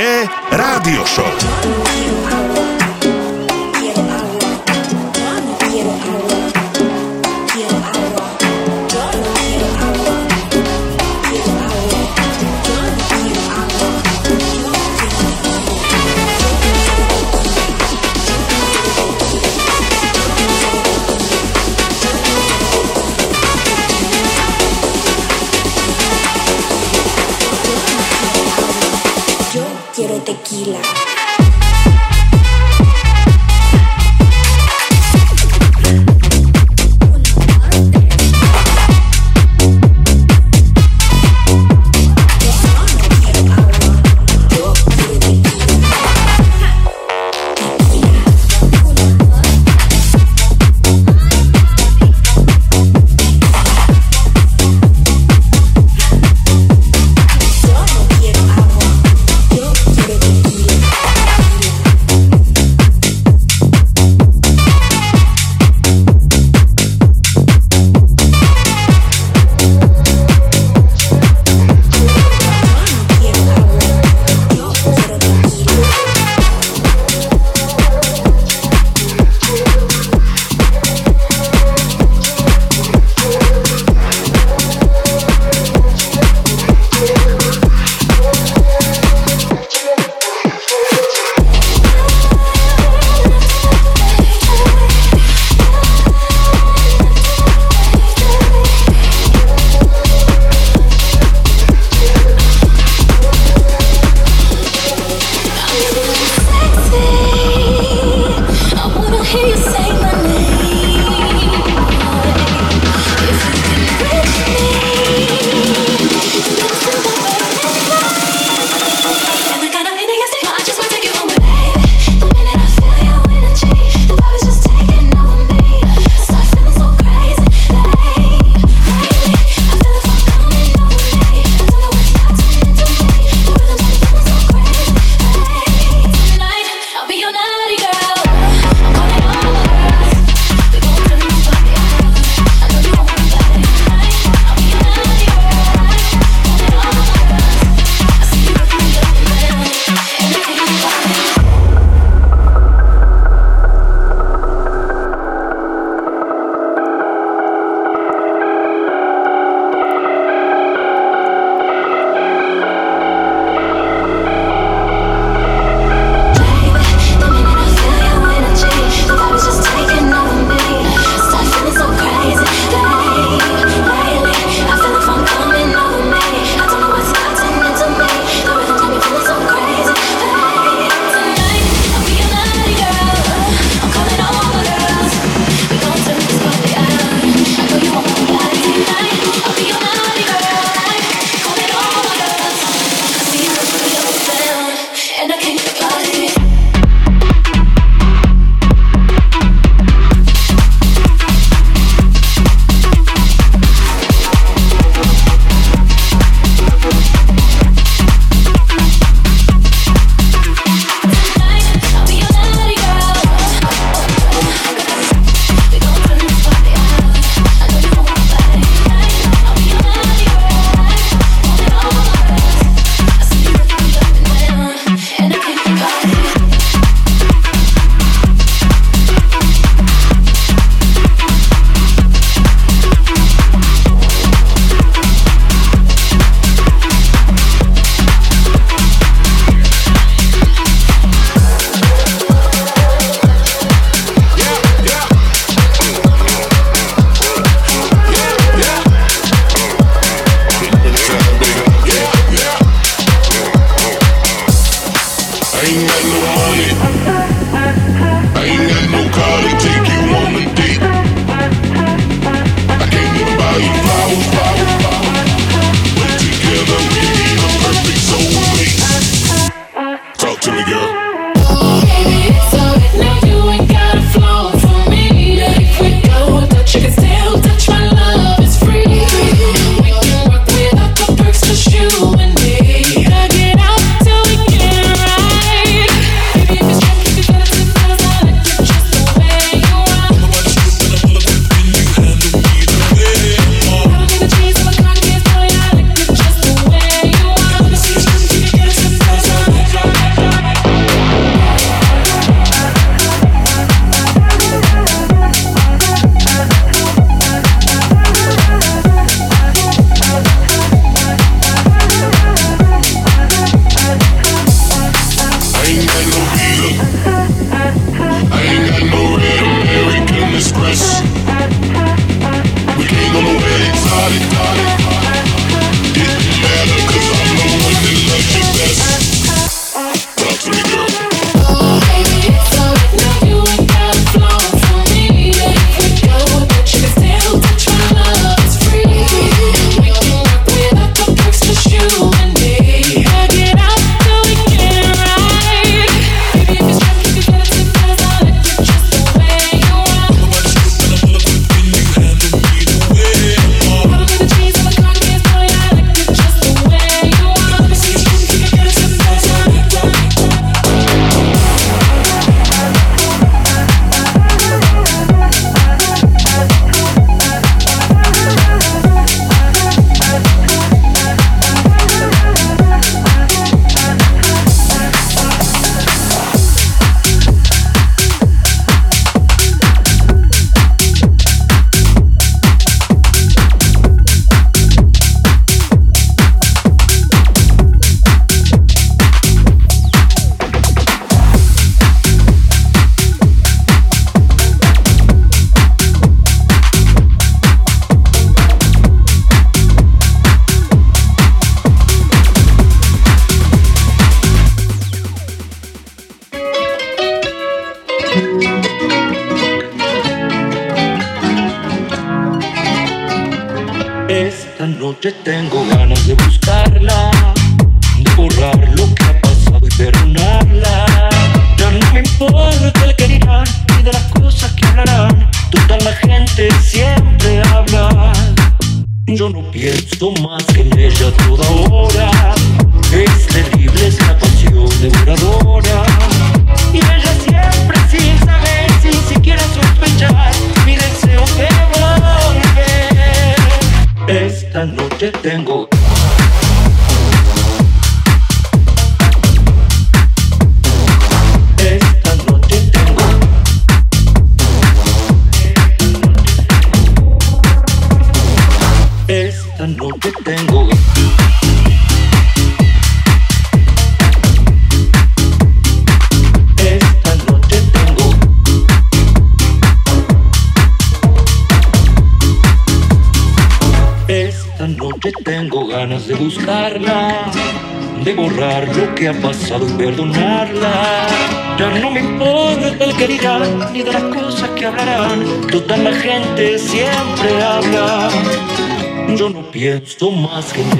asking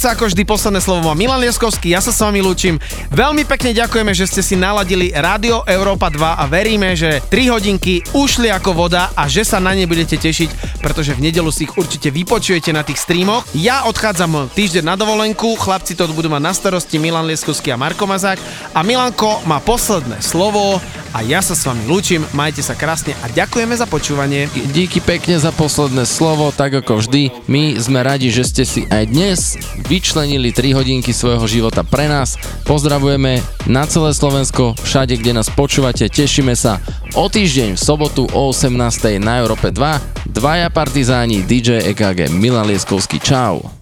dokonca, ako vždy posledné slovo má Milan Lieskovský, ja sa s vami lúčim. Veľmi pekne ďakujeme, že ste si naladili Rádio Európa 2 a veríme, že 3 hodinky ušli ako voda a že sa na ne budete tešiť, pretože v nedelu si ich určite vypočujete na tých streamoch. Ja odchádzam týždeň na dovolenku, chlapci to budú mať na starosti Milan Lieskovský a Marko Mazák a Milanko má posledné slovo a ja sa s vami lúčim, majte sa krásne a ďakujeme za počúvanie.
Díky pekne za posledné slovo, tak ako vždy. My sme radi, že ste si aj dnes vyčlenili 3 hodinky svojho života pre nás. Pozdravujeme na celé Slovensko, všade, kde nás počúvate. Tešíme sa o týždeň v sobotu o 18. na Európe 2. Dvaja partizáni DJ EKG Milan Lieskovský. Čau.